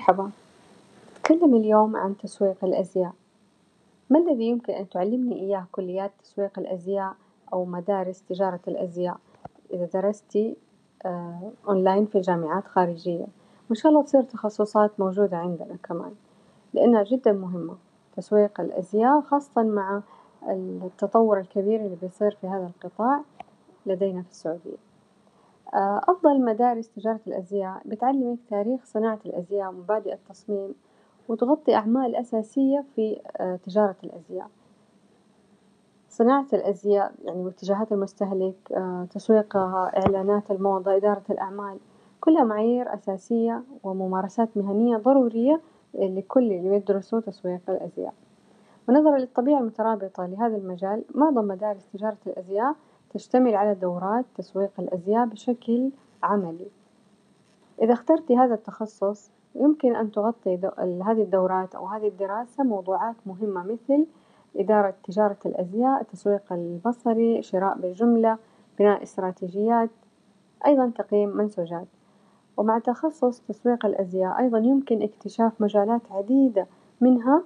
مرحبا، نتكلم اليوم عن تسويق الأزياء، ما الذي يمكن أن تعلمني إياه كليات تسويق الأزياء أو مدارس تجارة الأزياء؟ إذا درستي أونلاين في جامعات خارجية، وإن شاء الله تصير تخصصات موجودة عندنا كمان، لإنها جدا مهمة. تسويق الأزياء خاصة مع التطور الكبير اللي بيصير في هذا القطاع لدينا في السعودية، أفضل مدارس تجارة الأزياء. بتعلمك تاريخ صناعة الأزياء ومبادئ التصميم، وتغطي أعمال أساسية في تجارة الأزياء، صناعة الأزياء يعني واتجاهات المستهلك تسويقها، إعلانات الموضة، إدارة الأعمال، كلها معايير أساسية وممارسات مهنية ضرورية لكل اللي بيدرسوا تسويق الأزياء، ونظرا للطبيعة المترابطة لهذا المجال معظم مدارس تجارة الأزياء تشتمل على دورات تسويق الأزياء بشكل عملي، إذا اخترتي هذا التخصص يمكن أن تغطي هذه الدورات أو هذه الدراسة موضوعات مهمة مثل إدارة تجارة الأزياء، التسويق البصري، شراء بالجملة، بناء إستراتيجيات، أيضا تقييم منسوجات، ومع تخصص تسويق الأزياء أيضا يمكن اكتشاف مجالات عديدة منها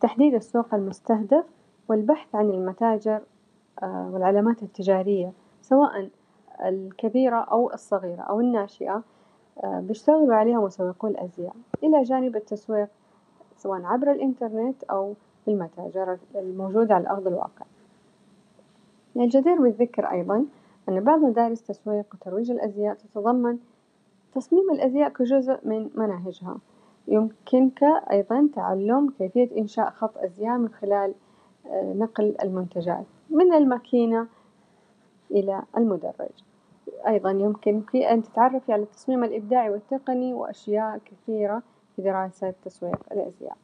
تحديد السوق المستهدف والبحث عن المتاجر والعلامات التجارية سواء الكبيرة أو الصغيرة أو الناشئة بيشتغلوا عليها مسوقو الأزياء، إلى جانب التسويق سواء عبر الإنترنت أو في المتاجر الموجودة على أرض الواقع، من الجدير بالذكر أيضا أن بعض مدارس تسويق وترويج الأزياء تتضمن تصميم الأزياء كجزء من مناهجها، يمكنك أيضا تعلم كيفية إنشاء خط أزياء من خلال نقل المنتجات. من الماكينة إلى المدرج، أيضا يمكنك أن تتعرفي على التصميم الإبداعي والتقني وأشياء كثيرة في دراسة تسويق الأزياء،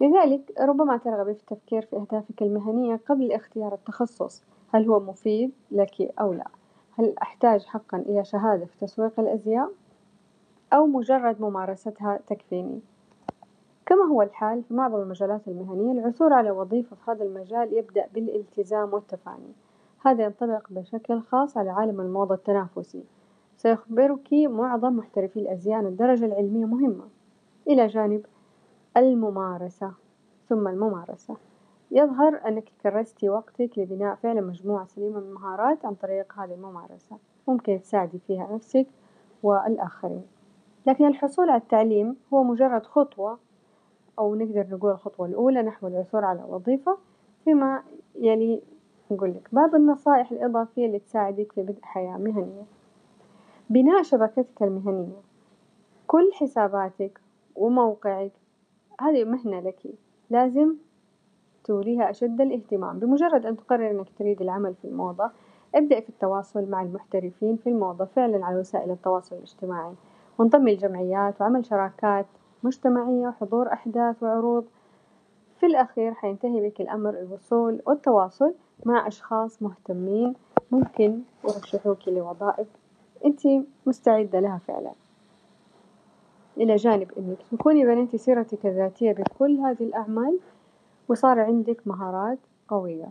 لذلك ربما ترغبي في التفكير في أهدافك المهنية قبل اختيار التخصص، هل هو مفيد لك أو لا؟ هل أحتاج حقا إلى شهادة في تسويق الأزياء؟ أو مجرد ممارستها تكفيني؟ كما هو الحال في معظم المجالات المهنية العثور على وظيفة في هذا المجال يبدأ بالالتزام والتفاني، هذا ينطبق بشكل خاص على عالم الموضة التنافسي، سيخبرك معظم محترفي الأزياء أن الدرجة العلمية مهمة، إلى جانب الممارسة. ثم الممارسة، يظهر أنك كرستي وقتك لبناء فعلا مجموعة سليمة من المهارات عن طريق هذه الممارسة، ممكن تساعدي فيها نفسك والآخرين، لكن الحصول على التعليم هو مجرد خطوة أو نقدر نقول الخطوة الأولى نحو العثور على وظيفة، فيما يلي نقول لك بعض النصائح الإضافية اللي تساعدك في بدء حياة مهنية، بناء شبكتك المهنية، كل حساباتك وموقعك هذه مهنة لك لازم توليها أشد الإهتمام، بمجرد أن تقرري إنك تريدي العمل في الموضة ابدأي في التواصل مع المحترفين في الموضة فعلا على وسائل التواصل الاجتماعي، وانضمي لجمعيات وعمل شراكات مجتمعية وحضور أحداث وعروض، في الأخير حينتهي بك الأمر الوصول والتواصل مع أشخاص مهتمين. ممكن يرشحوك لوظائف إنت مستعدة لها فعلا، إلى جانب إنك تكوني بنيتي سيرتك الذاتية بكل هذه الأعمال وصار عندك مهارات قوية،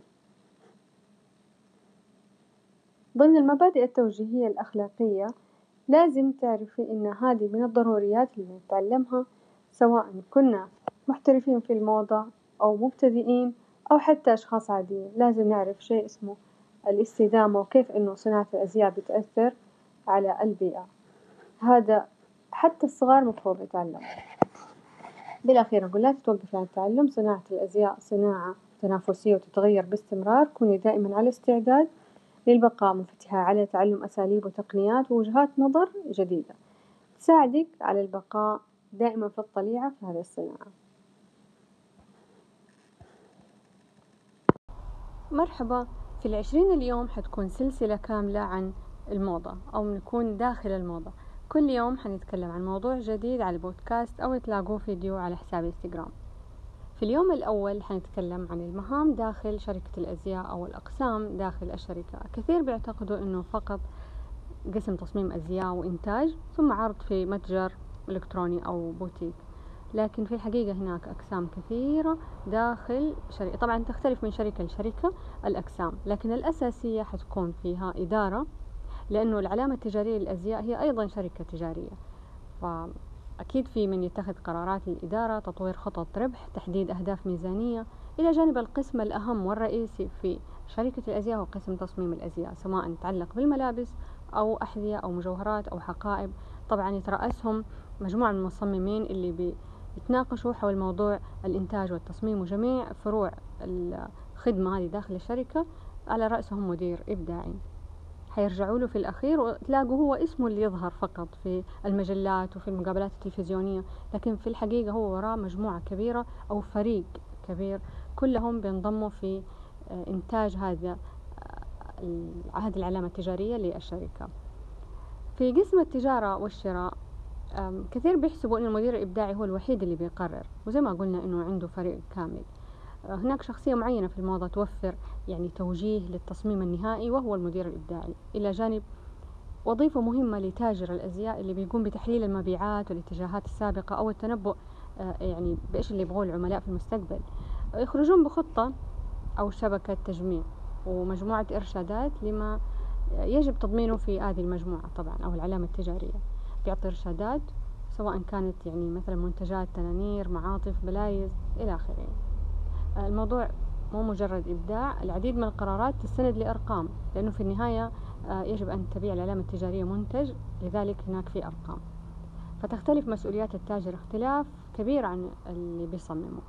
ضمن المبادئ التوجيهية الأخلاقية لازم تعرفي إن هذه من الضروريات اللي نتعلمها سواء كنا محترفين في الموضة أو مبتدئين أو حتى أشخاص عاديين، لازم نعرف شيء اسمه الاستدامة وكيف إنه صناعة الأزياء بتأثر على البيئة، هذا حتى الصغار مفروض يتعلموا، بالأخير أقول لا تتوقفي عن التعلم، صناعة الأزياء صناعة تنافسية وتتغير باستمرار، كوني دائما على استعداد للبقاء منفتحة على تعلم أساليب وتقنيات ووجهات نظر جديدة. تساعدك على البقاء دائما في الطليعة في هذه الصناعة. مرحبا. في العشرين اليوم حتكون سلسلة كاملة عن الموضة أو نكون داخل الموضة. كل يوم حنتكلم عن موضوع جديد على البودكاست أو تلاقوه فيديو على حساب إنستغرام. في اليوم الأول حنتكلم عن المهام داخل شركة الأزياء أو الأقسام داخل الشركة. كثير بيعتقدوا أنه فقط قسم تصميم أزياء وإنتاج ثم عرض في متجر إلكتروني أو بوتيك. لكن في الحقيقة هناك أقسام كثيرة داخل شركة طبعا تختلف من شركة لشركة الأقسام لكن الأساسية حتكون فيها إدارة لأنه العلامة التجارية للأزياء هي أيضا شركة تجارية. أكيد في من يتخذ قرارات للإدارة تطوير خطط ربح تحديد أهداف ميزانية. إلى جانب القسم الأهم والرئيسي في شركة الأزياء هو قسم تصميم الأزياء سواء يتعلق بالملابس أو أحذية أو مجوهرات أو حقائب. طبعا يترأسهم مجموعة من المصممين اللي بيتناقشوا حول موضوع الإنتاج والتصميم وجميع فروع الخدمة هذه داخل الشركة. على رأسهم مدير إبداعي. حيرجعوا له في الأخير وتلاقوا هو اسمه اللي يظهر فقط في المجلات وفي المقابلات التلفزيونية. لكن في الحقيقة هو وراء مجموعة كبيرة أو فريق كبير. كلهم بينضموا في آه، إنتاج هذا آه، هذه العلامة التجارية للشركة. في قسم التجارة والشراء كثير بيحسبوا أن المدير الإبداعي هو الوحيد اللي بيقرر وزي ما قلنا أنه عنده فريق كامل. هناك شخصية معينة في الموضة توفر يعني توجيه للتصميم النهائي وهو المدير الإبداعي. إلى جانب وظيفة مهمة لتاجر الأزياء اللي بيقوم بتحليل المبيعات والاتجاهات السابقة أو التنبؤ آه، يعني بإيش اللي يبغوه العملاء في المستقبل. يخرجون بخطة أو شبكة تجميع ومجموعة إرشادات لما يجب تضمينه في هذه المجموعة طبعا أو العلامة التجارية. بيعطي إرشادات سواء كانت يعني مثلا منتجات تنانير معاطف بلايز إلى آخره. الموضوع مو مجرد إبداع العديد من القرارات تستند لأرقام لأنه في النهاية آه، يجب أن تبيع العلامة التجارية منتج لذلك هناك في أرقام. فتختلف مسؤوليات التاجر اختلاف كبير عن اللي بيصممه.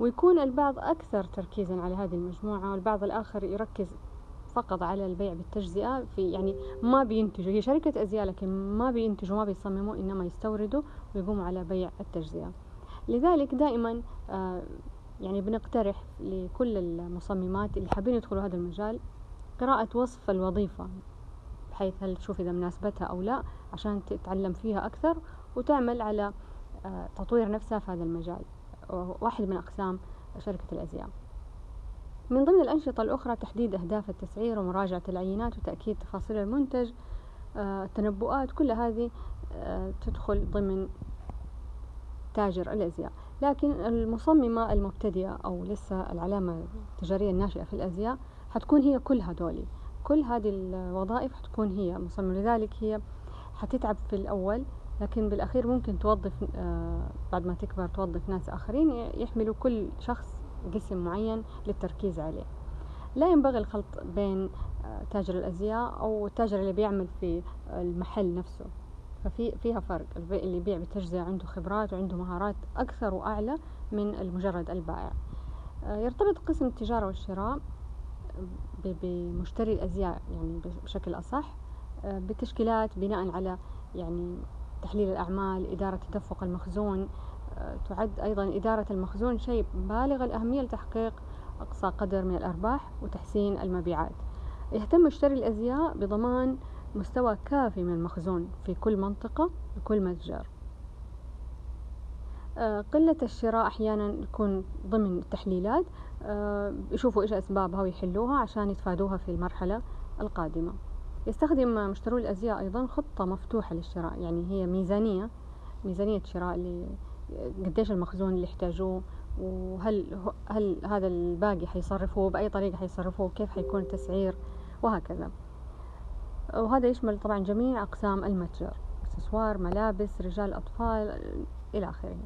ويكون البعض أكثر تركيزا على هذه المجموعة والبعض الآخر يركز فقط على البيع بالتجزئة في يعني ما بينتجوا. هي شركة أزياء لكن ما بينتجوا ما بيصمموا إنما يستوردوا ويقوموا على بيع التجزئة. لذلك دائما آه يعني بنقترح لكل المصممات اللي حابين يدخلوا هذا المجال قراءة وصف الوظيفة بحيث هل تشوف إذا مناسبتها أو لا عشان تتعلم فيها أكثر وتعمل على آه، تطوير نفسها في هذا المجال. واحد من أقسام شركة الأزياء. من ضمن الأنشطة الأخرى تحديد أهداف التسعير ومراجعة العينات وتأكيد تفاصيل المنتج آه، التنبؤات كل هذه آه، تدخل ضمن تاجر الأزياء. لكن المصممة المبتدئة أو لسه العلامة التجارية الناشئة في الأزياء حتكون هي كل هدولي كل هذه الوظائف حتكون هي مصممة لذلك هي حتتعب في الأول لكن بالأخير ممكن توظف آه، بعد ما تكبر توظف ناس آخرين يحملوا كل شخص قسم معين للتركيز عليه. لا ينبغي الخلط بين آه، تاجر الأزياء أو التاجر اللي بيعمل في المحل نفسه. ففي فيها فرق. اللي يبيع بالتجزئة عنده خبرات وعنده مهارات أكثر وأعلى من المجرد البائع. آه، يرتبط قسم التجارة والشراء بمشتري الأزياء يعني بشكل أصح آه، بتشكيلات بناء على يعني تحليل الأعمال إدارة تدفق المخزون آه، تعد أيضا إدارة المخزون شيء بالغ الأهمية لتحقيق أقصى قدر من الأرباح وتحسين المبيعات. يهتم مشتري الأزياء بضمان مستوى كافي من المخزون في كل منطقة وكل متجر. آه، قلة الشراء أحيانا يكون ضمن التحليلات. آه، يشوفوا إيش أسبابها ويحلوها عشان يتفادوها في المرحلة القادمة. يستخدم مشترو الأزياء أيضا خطة مفتوحة للشراء يعني هي ميزانية ميزانية شراء قديش المخزون اللي يحتاجوه وهل هل هذا الباقي حيصرفوه بأي طريقة حيصرفوه كيف حيكون التسعير وهكذا. وهذا يشمل طبعا جميع أقسام المتجر إكسسوار ملابس رجال أطفال إلى آخره.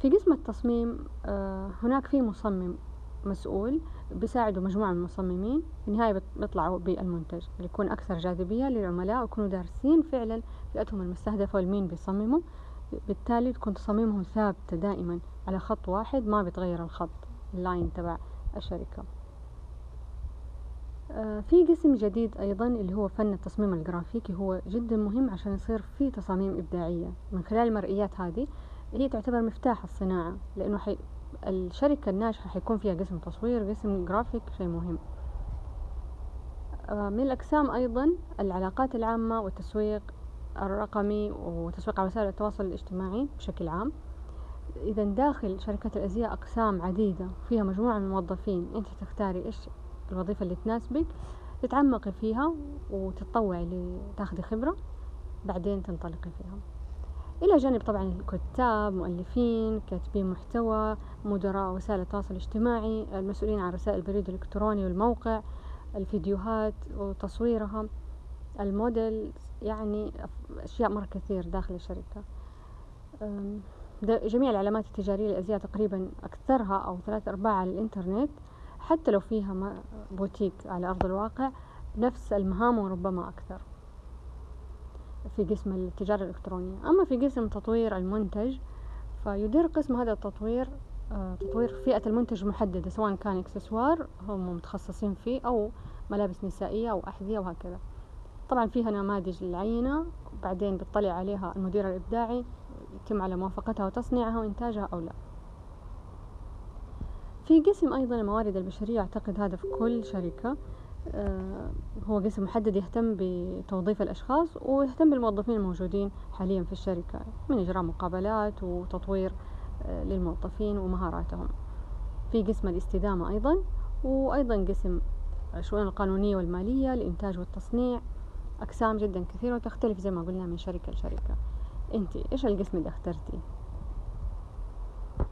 في قسم التصميم آه، هناك في مصمم مسؤول بيساعدوا مجموعة من المصممين في النهاية بيطلعوا بالمنتج اللي يكون أكثر جاذبية للعملاء ويكونوا دارسين فعلا فئتهم المستهدفة ولمين بيصمموا. بالتالي تكون تصاميمهم ثابتة دائما. على خط واحد ما بيتغير الخط ال line تبع الشركة. آه، في قسم جديد أيضا اللي هو فن التصميم الجرافيكي. هو جدا مهم عشان يصير في تصاميم إبداعية. من خلال المرئيات هذه هي تعتبر مفتاح الصناعة لأنه حي... الشركة الناجحة حيكون فيها قسم تصوير قسم جرافيك شيء مهم. آه، من الأقسام أيضا العلاقات العامة والتسويق الرقمي وتسويق على وسائل التواصل الاجتماعي بشكل عام. إذا داخل شركات الأزياء أقسام عديدة فيها مجموعة من الموظفين. أنت تختاري إيش الوظيفة اللي تناسبك تتعمقي فيها وتتطوعي لتاخذي خبرة بعدين تنطلقي فيها. إلى جانب طبعا الكتاب مؤلفين كاتبين محتوى مدراء وسائل التواصل الاجتماعي المسؤولين عن رسائل البريد الإلكتروني والموقع الفيديوهات وتصويرها الموديل يعني أشياء مرة كثير داخل الشركة. جميع العلامات التجارية للأزياء تقريبا أكثرها أو ثلاث أرباع على الإنترنت حتى لو فيها بوتيك على أرض الواقع نفس المهام وربما أكثر في قسم التجارة الإلكترونية. أما في قسم تطوير المنتج فيدير قسم هذا التطوير آه، تطوير فئة المنتج محددة سواء كان إكسسوار هم متخصصين فيه أو ملابس نسائية أو أحذية وهكذا. طبعا فيها نماذج للعينة وبعدين بيطلع عليها المدير الإبداعي يتم على موافقتها وتصنيعها وإنتاجها أو لا. في قسم أيضا الموارد البشرية أعتقد هذا في كل شركة آه، هو قسم محدد يهتم بتوظيف الأشخاص ويهتم بالموظفين الموجودين حاليا في الشركة من إجراء مقابلات وتطوير آه، للموظفين ومهاراتهم. في قسم الاستدامة أيضا وأيضا قسم الشؤون القانونية والمالية الإنتاج والتصنيع. أقسام جدا كثيرة وتختلف زي ما قلنا من شركة لشركة. أنت إيش القسم اللي اخترتيه؟